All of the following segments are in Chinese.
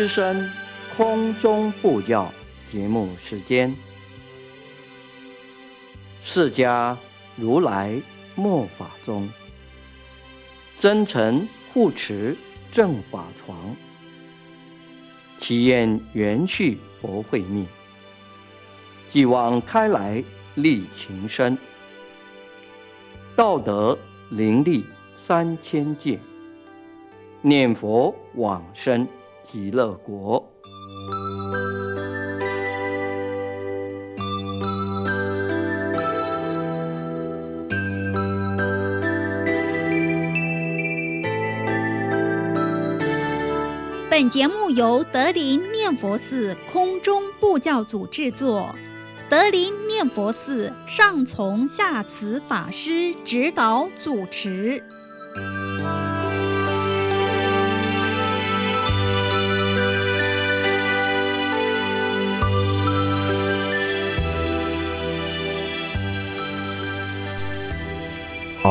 德林之声空中布教节目时间，释迦如来末法中，真诚护持正法床，祈愿元续佛慧命，继往开来立情深，道德灵力三千界。念佛往生极乐国。本节目由德林念佛寺空中布教组制作，德林念佛寺上从下慈法师指导主持。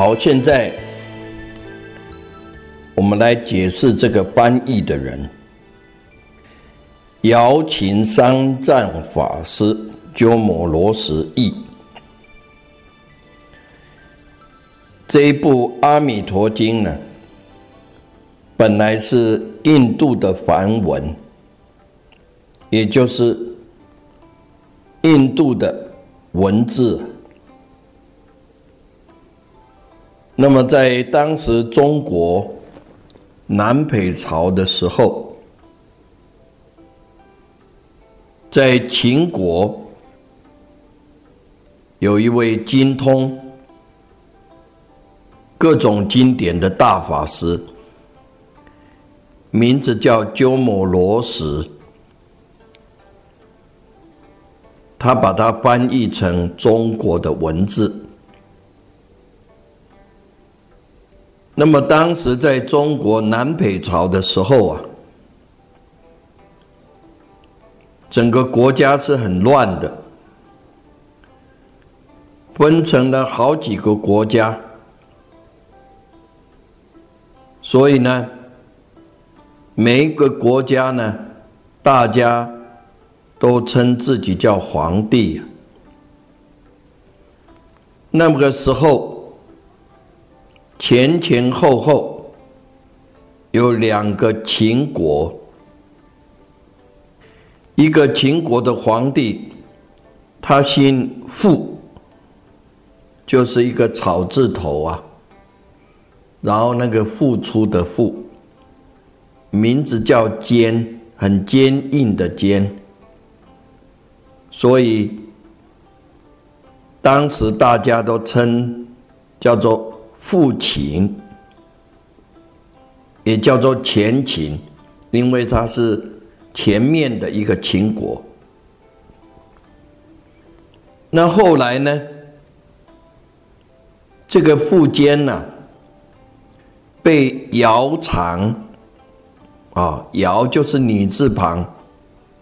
好，现在我们来解释这个翻译的人——姚琴三藏法师鸠摩罗什译。这一部《阿弥陀经》呢，本来是印度的梵文，也就是印度的文字。那么，在当时中国南北朝的时候，在秦国有一位精通各种经典的大法师，名字叫鸠摩罗什，他把它翻译成中国的文字。那么当时在中国南北朝的时候啊，整个国家是很乱的，分成了好几个国家，所以呢，每一个国家呢，大家都称自己叫皇帝。那么个时候。前前后后有两个秦国，一个秦国的皇帝，他姓傅，就是一个草字头啊，然后那个付出的付，名字叫坚，很坚硬的坚，所以当时大家都称叫做。父秦，也叫做前秦，因为它是前面的一个秦国。那后来呢？这个苻坚呢，被尧长，啊，尧就是女字旁，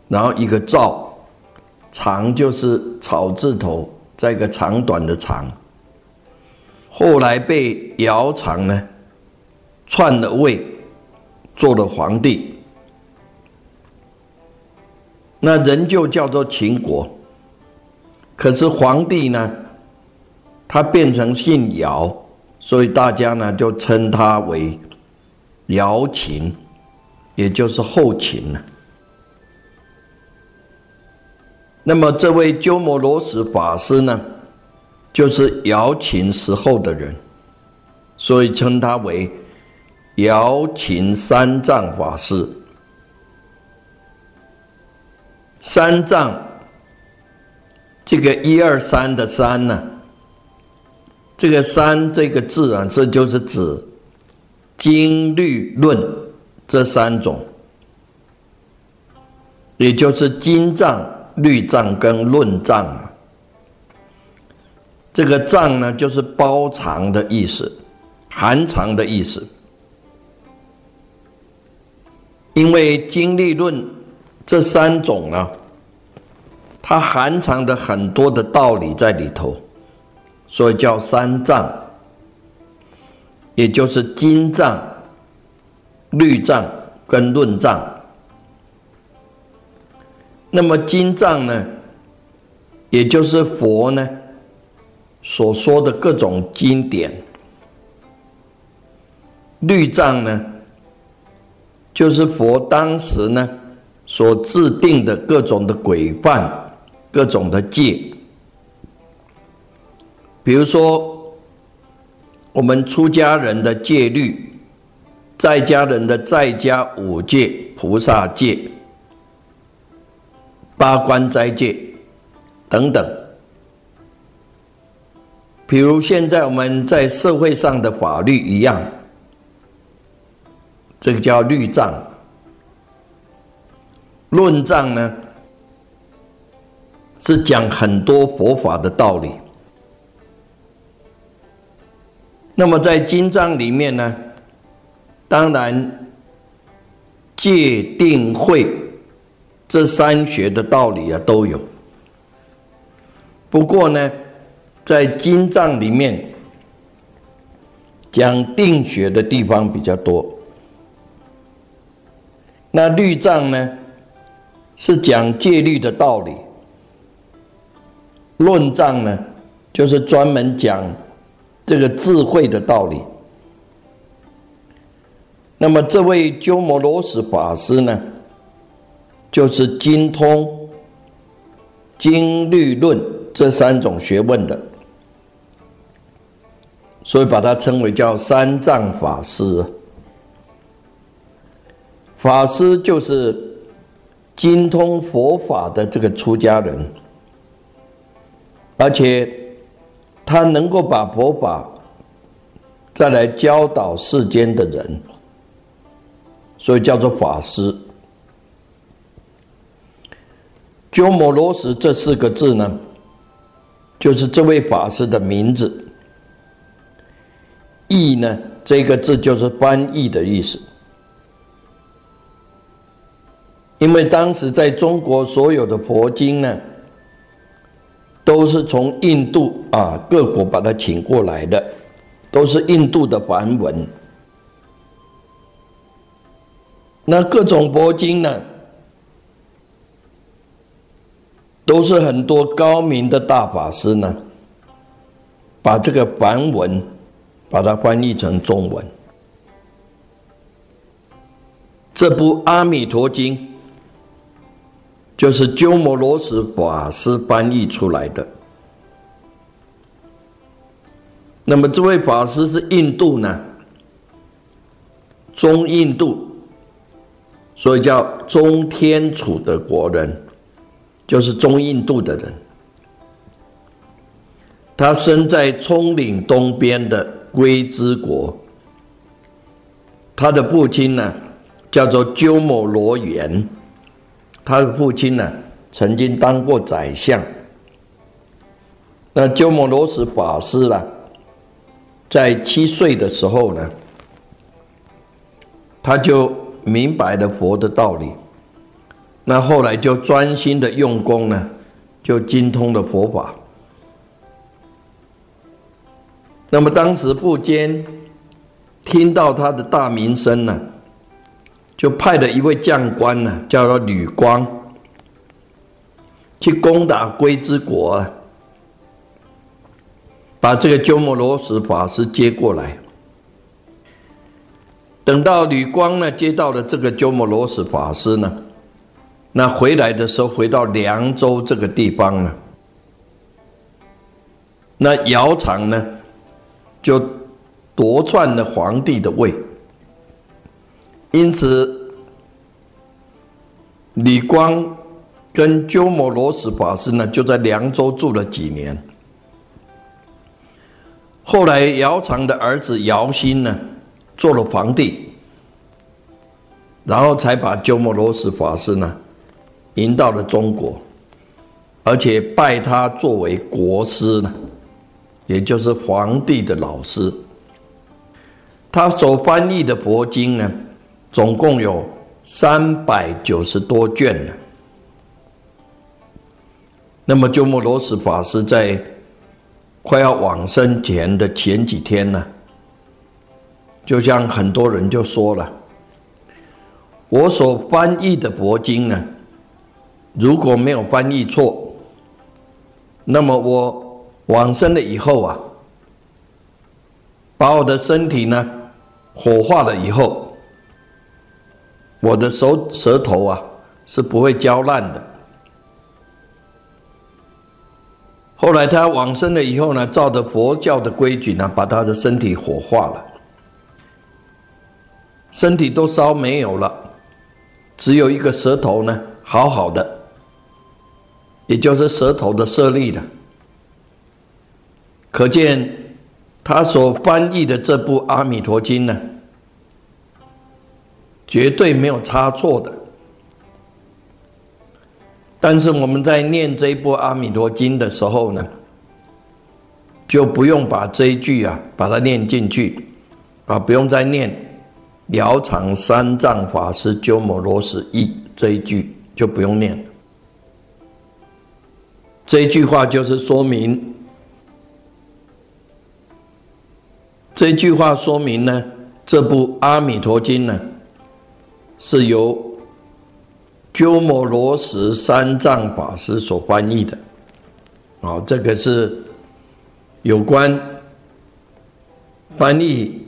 然后一个赵，长就是草字头，再一个长短的长。后来被尧常呢篡了位，做了皇帝，那人就叫做秦国。可是皇帝呢，他变成姓姚，所以大家呢就称他为姚秦，也就是后秦了。那么这位鸠摩罗什法师呢？就是瑶琴时候的人，所以称他为瑶琴三藏法师。三藏，这个一二三的三呢，这个三这个字啊，这就是指经律论这三种，也就是经藏、律藏跟论藏。这个藏呢，就是包藏的意思，含藏的意思。因为经历论这三种呢，它含藏的很多的道理在里头，所以叫三藏，也就是经藏、律藏跟论藏那么经藏呢，也就是佛呢所说的各种经典；律藏呢，就是佛当时呢所制定的各种的规范、各种的戒。比如说，我们出家人的戒律，在家人的在家五戒、菩萨戒。八关斋戒等等，比如现在我们在社会上的法律一样，这个叫律藏。论藏呢，是讲很多佛法的道理。那么在经藏里面呢，当然戒定慧。这三学的道理啊都有，不过呢，在经藏里面讲定学的地方比较多。那律藏呢，是讲戒律的道理；论藏呢，就是专门讲这个智慧的道理。那么这位鸠摩罗什法师呢？就是精通经律论这三种学问的，所以把它称为叫三藏法师。法师就是精通佛法的这个出家人，而且他能够把佛法再来教导世间的人，所以叫做法师。鸠摩罗什这四个字呢，就是这位法师的名字。译呢，这个字就是翻译的意思。因为当时在中国所有的佛经呢，都是从印度啊各国把它请过来的，都是印度的梵文。那各种佛经呢？都是很多高明的大法师呢，把这个梵文把它翻译成中文。这部《阿弥陀经》就是鸠摩罗什法师翻译出来的。那么这位法师是印度呢，中印度，所以叫中天楚的国人。就是中印度的人，他生在葱岭东边的龟兹国。他的父亲呢，叫做鸠摩罗园，他的父亲呢，曾经当过宰相。那鸠摩罗什法师啦，在七岁的时候呢，他就明白了佛的道理。那后来就专心的用功呢，就精通了佛法。那么当时苻坚听到他的大名声呢，就派了一位将官呢，叫做吕光，去攻打龟兹国啊，把这个鸠摩罗什法师接过来。等到吕光呢接到了这个鸠摩罗什法师呢。那回来的时候，回到凉州这个地方呢，那姚苌呢，就夺篡了皇帝的位，因此李光跟鸠摩罗什法师呢，就在凉州住了几年。后来姚苌的儿子姚兴呢，做了皇帝，然后才把鸠摩罗什法师呢。迎到了中国，而且拜他作为国师呢，也就是皇帝的老师。他所翻译的佛经呢，总共有三百九十多卷呢。那么鸠摩罗什法师在快要往生前的前几天呢，就像很多人就说了：“我所翻译的佛经呢。”如果没有翻译错，那么我往生了以后啊，把我的身体呢火化了以后，我的手舌头啊是不会焦烂的。后来他往生了以后呢，照着佛教的规矩呢，把他的身体火化了，身体都烧没有了，只有一个舌头呢，好好的，也就是舌头的舍利了。可见他所翻译的这部《阿弥陀经》呢，绝对没有差错的。但是我们在念这一部《阿弥陀经》的时候呢，就不用把这一句啊，把它念进去，啊，不用再念“了场三藏法师鸠摩罗什译”这一句，就不用念。这一句话就是说明，这句话说明呢，这部《阿弥陀经》呢，是由。鸠摩罗什三藏法师所翻译的，啊，这个是有关翻译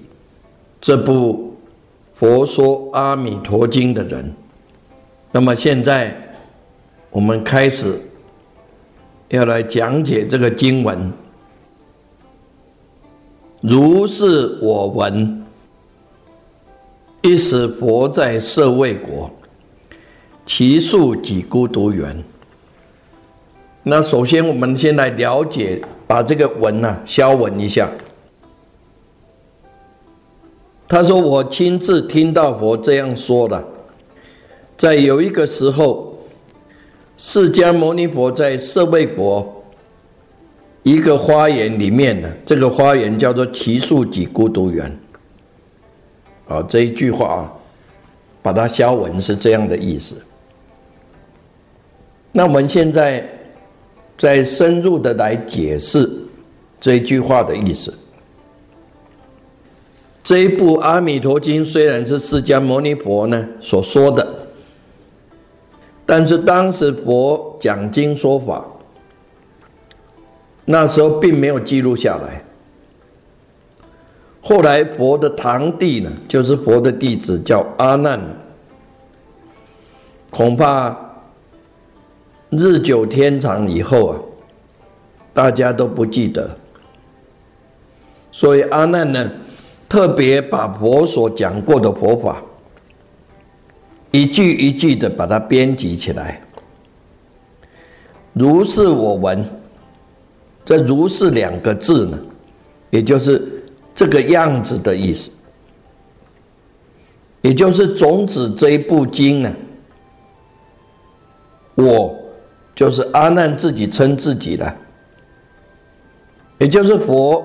这部《佛说阿弥陀经》的人。那么现在我们开始要来讲解这个经文。如是我闻，一时佛在舍卫国。其数几孤独园。那首先，我们先来了解，把这个文呢消文一下。他说：“我亲自听到佛这样说的，在有一个时候，释迦牟尼佛在舍卫国一个花园里面呢，这个花园叫做奇树几孤独园。啊，这一句话啊，把它消文是这样的意思。”那我们现在再深入的来解释这一句话的意思。这一部《阿弥陀经》虽然是释迦牟尼佛呢所说的，但是当时佛讲经说法，那时候并没有记录下来。后来佛的堂弟呢，就是佛的弟子叫阿难，恐怕。日久天长以后啊，大家都不记得，所以阿难呢，特别把佛所讲过的佛法，一句一句的把它编辑起来。如是我闻，这“如是”两个字呢，也就是这个样子的意思，也就是种子这一部经呢，我。就是阿难自己称自己的，也就是佛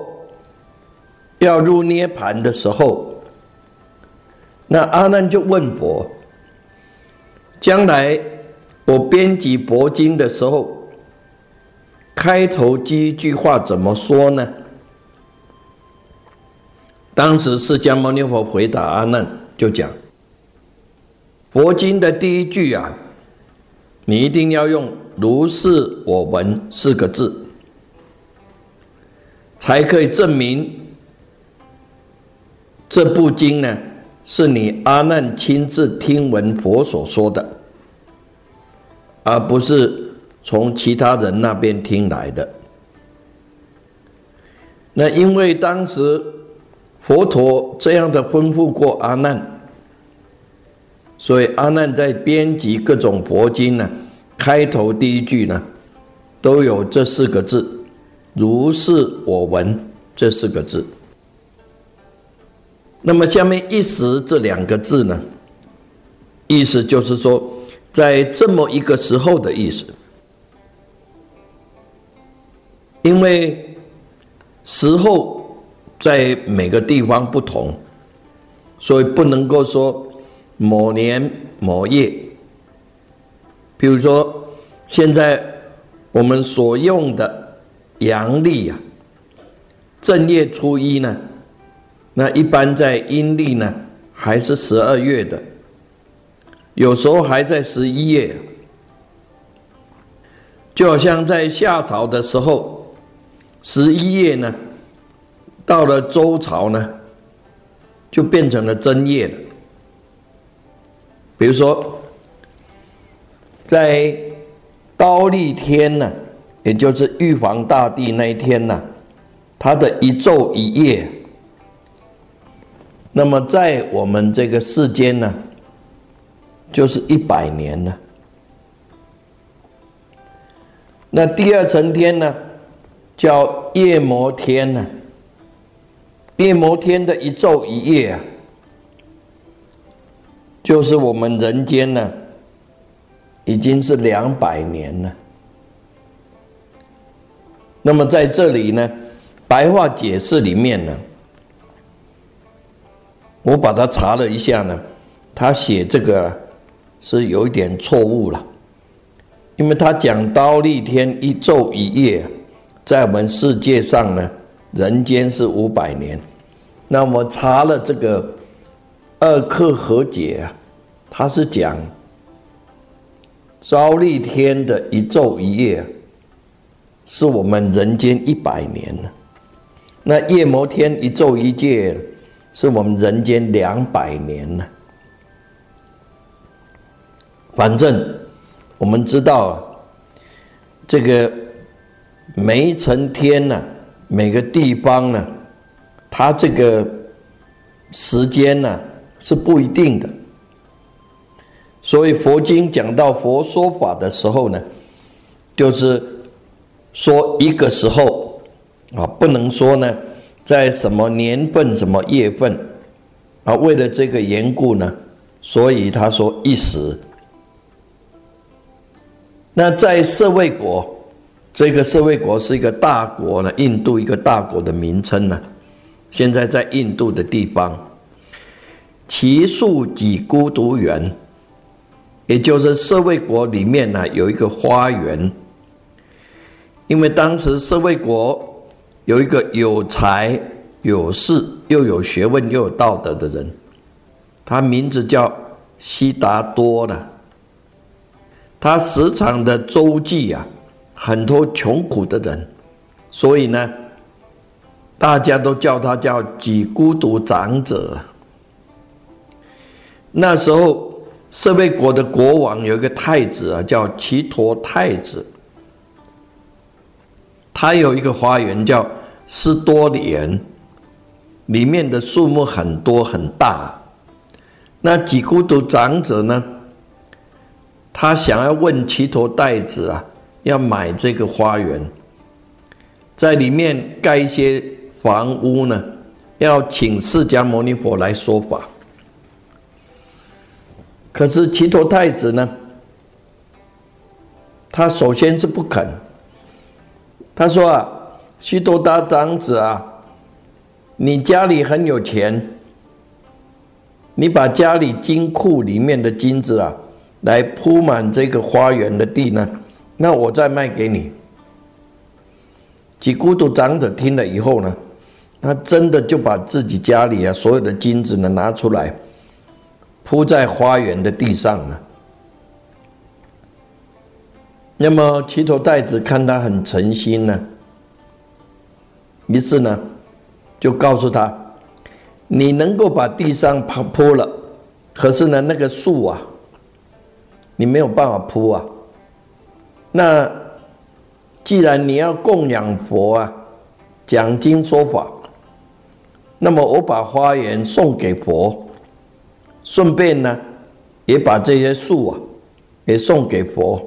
要入涅盘的时候，那阿难就问佛：将来我编辑佛经的时候，开头第一句话怎么说呢？当时释迦牟尼佛回答阿难，就讲佛经的第一句啊。你一定要用“如是我闻”四个字，才可以证明这部经呢是你阿难亲自听闻佛所说的，而不是从其他人那边听来的。那因为当时佛陀这样的吩咐过阿难。所以阿难在编辑各种佛经呢，开头第一句呢，都有这四个字“如是我闻”这四个字。那么下面“一时”这两个字呢，意思就是说，在这么一个时候的意思。因为时候在每个地方不同，所以不能够说。某年某月，比如说现在我们所用的阳历啊，正月初一呢，那一般在阴历呢还是十二月的，有时候还在十一月。就好像在夏朝的时候，十一月呢，到了周朝呢，就变成了正月了。比如说，在高丽天呢，也就是玉皇大帝那一天呢，他的一昼一夜。那么在我们这个世间呢，就是一百年了。那第二层天呢，叫夜摩天呢。夜摩天的一昼一夜啊，就是我们人间呢，已经是两百年了。那么在这里呢，白话解释里面呢。我把它查了一下呢，他写这个是有一点错误了，因为他讲刀立天一昼一夜，在我们世界上呢，人间是五百年。那我查了这个二课和解啊，他是讲昭立天的一昼一夜，是我们人间一百年呢。那夜摩天一昼一夜。是我们人间两百年呢。反正我们知道啊，这个每一层天呢，每个地方呢，它这个时间呢是不一定的。所以佛经讲到佛说法的时候呢，就是说一个时候啊，不能说呢。在什么年份、什么月份啊？为了这个缘故呢，所以他说一时。那在社会国，这个社会国是一个大国呢，印度一个大国的名称呢。现在在印度的地方，奇树几孤独园，也就是社会国里面呢有一个花园，因为当时社会国。有一个有才有势又有学问又有道德的人，他名字叫悉达多呢。他时常的周济啊，很多穷苦的人，所以呢，大家都叫他叫几孤独长者。那时候，舍卫国的国王有一个太子啊，叫齐陀太子。他有一个花园叫斯多莲，里面的树木很多很大。那几孤独长者呢？他想要问齐陀太子啊，要买这个花园，在里面盖一些房屋呢，要请释迦牟尼佛来说法。可是齐陀太子呢，他首先是不肯。他说啊，须多达长子啊，你家里很有钱，你把家里金库里面的金子啊，来铺满这个花园的地呢，那我再卖给你。几孤独长者听了以后呢，他真的就把自己家里啊所有的金子呢拿出来，铺在花园的地上了。那么齐头太子看他很诚心呢，于是呢，就告诉他：“你能够把地上铺铺了，可是呢，那个树啊，你没有办法铺啊。那既然你要供养佛啊，讲经说法，那么我把花园送给佛，顺便呢，也把这些树啊，也送给佛。”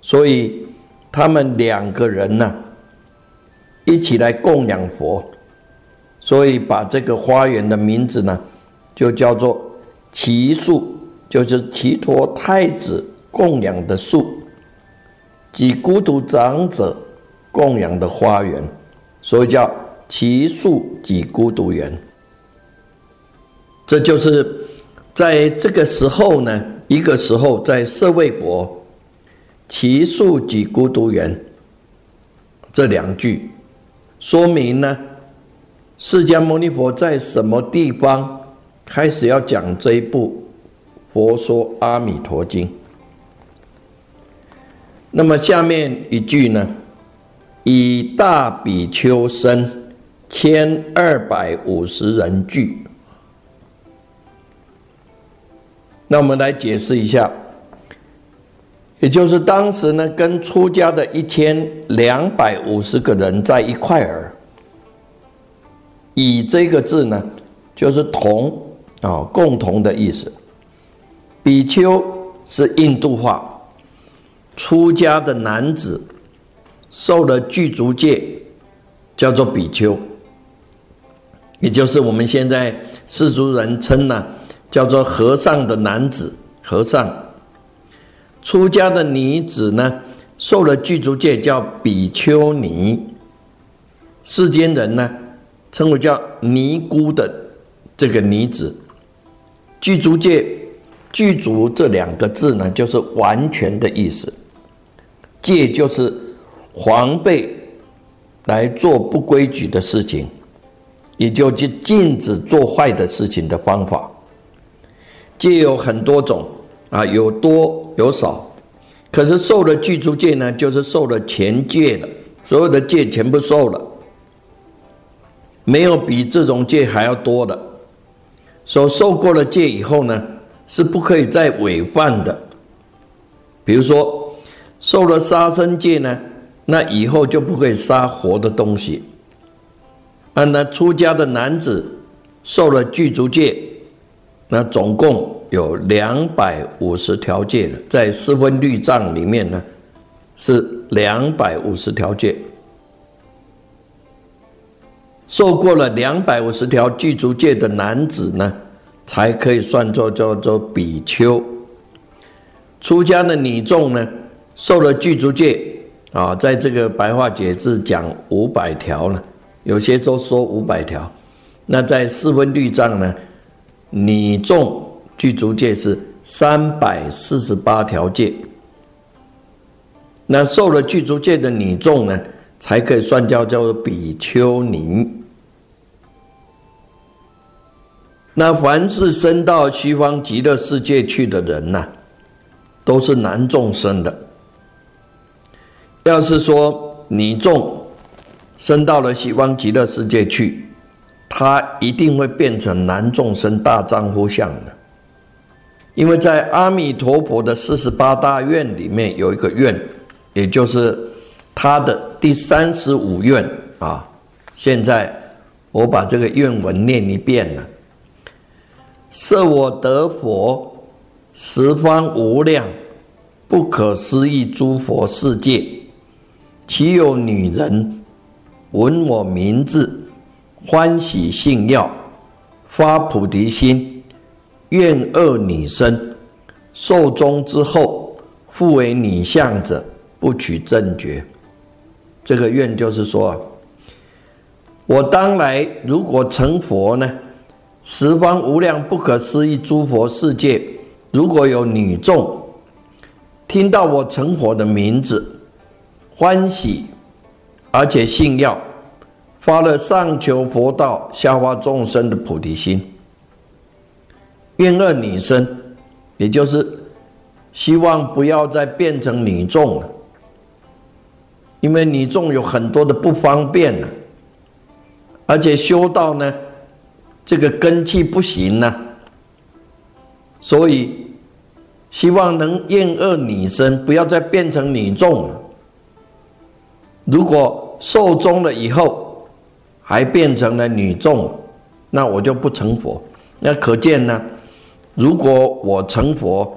所以，他们两个人呢，一起来供养佛，所以把这个花园的名字呢，就叫做奇树，就是齐陀太子供养的树，及孤独长者供养的花园，所以叫奇树及孤独园。这就是在这个时候呢，一个时候在舍卫国。其数及孤独园这两句，说明呢，释迦牟尼佛在什么地方开始要讲这一部《佛说阿弥陀经》？那么下面一句呢？以大比丘身千二百五十人聚。那我们来解释一下，也就是当时呢，跟出家的一千两百五十个人在一块儿。以这个字呢，就是同啊，共同的意思。比丘是印度话。出家的男子受了具足戒，叫做比丘，也就是我们现在世俗人称呢，叫做和尚的男子和尚。出家的女子呢，受了具足戒叫比丘尼。世间人呢，称为叫尼姑的这个女子。具足戒，具足这两个字呢，就是完全的意思。戒就是防备来做不规矩的事情，也就去禁止做坏的事情的方法。戒有很多种啊，有多有少。可是受了具足戒呢，就是受了全戒了，所有的戒全部受了，没有比这种戒还要多的。所受过了戒以后呢，是不可以再违犯的。比如说。受了杀生戒呢，那以后就不会杀活的东西。啊，那出家的男子受了具足戒，那总共有两百五十条戒了，在四分律藏里面呢，是两百五十条戒。受过了两百五十条具足戒的男子呢，才可以算作叫做比丘。出家的女众呢？受了具足戒啊，在这个白话解字讲五百条呢，有些都说五百条。那在四分律藏呢，你众具足戒是三百四十八条戒。那受了具足戒的女众呢，才可以算叫叫做比丘尼。那凡是生到西方极乐世界去的人呐，都是男众生的。要是说你众生到了西方极乐世界去，他一定会变成男众生大丈夫相的，因为在阿弥陀佛的四十八大愿里面有一个愿，也就是他的第三十五愿啊。现在我把这个愿文念一遍了：设我得佛，十方无量不可思议诸佛世界。岂有女人闻我名字，欢喜信要，发菩提心，愿恶女身，寿终之后复为女相者，不取正觉。这个愿就是说，我当来如果成佛呢，十方无量不可思议诸佛世界，如果有女众听到我成佛的名字。欢喜，而且信要，发了上求佛道、下化众生的菩提心。愿恶女生，也就是希望不要再变成女众了，因为女众有很多的不方便了，而且修道呢，这个根气不行呢，所以希望能厌恶女生，不要再变成女众了。如果寿终了以后，还变成了女众，那我就不成佛。那可见呢，如果我成佛，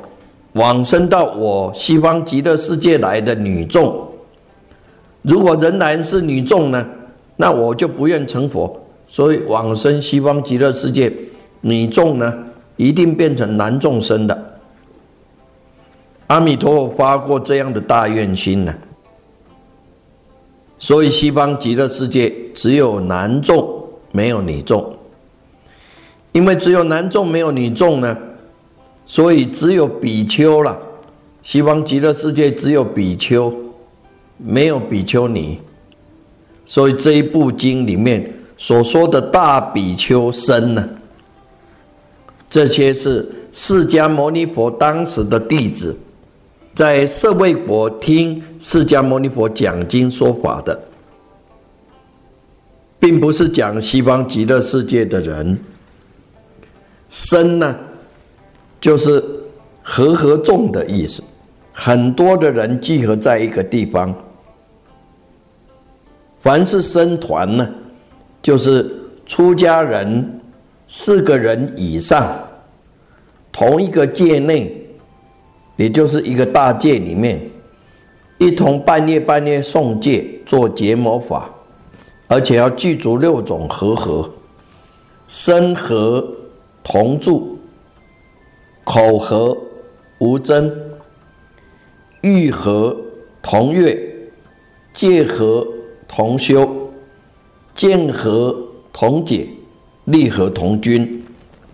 往生到我西方极乐世界来的女众，如果仍然是女众呢，那我就不愿成佛。所以往生西方极乐世界，女众呢，一定变成男众生的。阿弥陀佛发过这样的大愿心呢。所以西方极乐世界只有男众，没有女众。因为只有男众没有女众呢，所以只有比丘了。西方极乐世界只有比丘，没有比丘尼。所以这一部经里面所说的大比丘身呢，这些是释迦牟尼佛当时的弟子在舍卫国听释迦牟尼佛讲经说法的，并不是讲西方极乐世界的人。僧呢，就是和合众的意思，很多的人集合在一个地方。凡是僧团呢，就是出家人四个人以上，同一个界内，也就是一个大戒里面，一同半夜半夜诵戒做结魔法，而且要记住六种和合，身和。同住，口和无争，欲和同悦，戒和同修，见和同解，利和同均，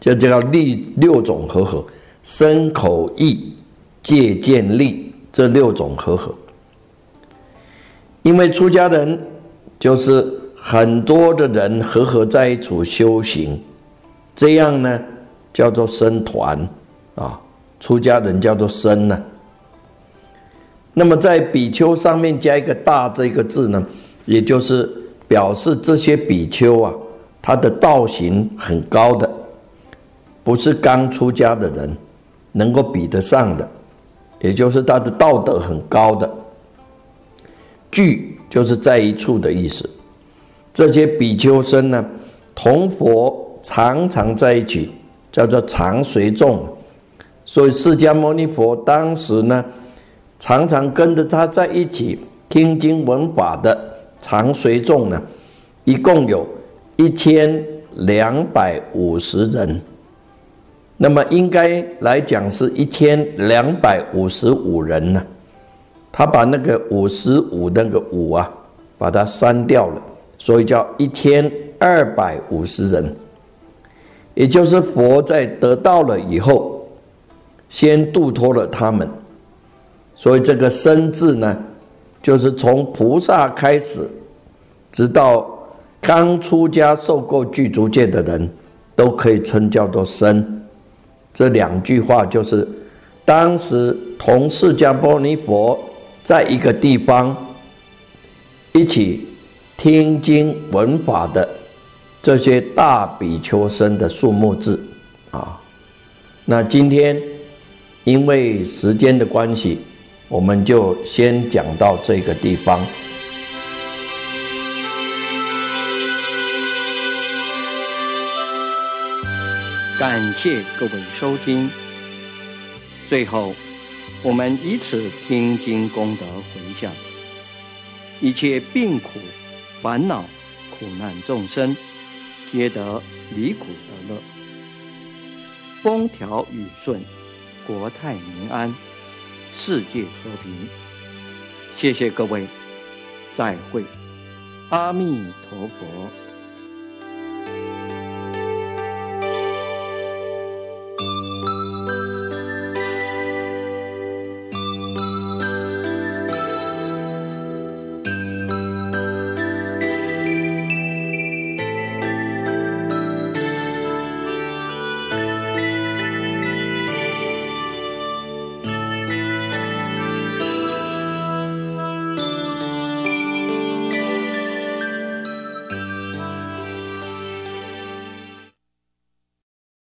这叫利六种和合，身口意借鉴力这六种和合。因为出家人就是很多的人和合在一处修行。这样呢，叫做僧团啊，出家人叫做僧呢。那么在比丘上面加一个大这个字呢，也就是表示这些比丘啊，他的道行很高的，不是刚出家的人能够比得上的，也就是他的道德很高的。聚就是在一处的意思，这些比丘僧呢，同佛。常常在一起，叫做常随众。所以释迦牟尼佛当时呢，常常跟着他在一起听经闻法的常随众呢，一共有一千两百五十人。那么应该来讲是一千两百五十五人呢。他把那个五十五那个五啊，把它删掉了，所以叫一千二百五十人。也就是佛在得到了以后，先度脱了他们，所以这个“生”字呢，就是从菩萨开始，直到刚出家受过具足戒的人，都可以称叫做“生”。这两句话就是当时同释迦牟尼佛在一个地方一起听经闻法的。这些大比丘僧的数目字，啊，那今天因为时间的关系，我们就先讲到这个地方。感谢各位收听。最后，我们以此听经功德回向，一切病苦、烦恼、苦难众生。皆得离苦得乐，风调雨顺，国泰民安，世界和平。谢谢各位，再会，阿弥陀佛。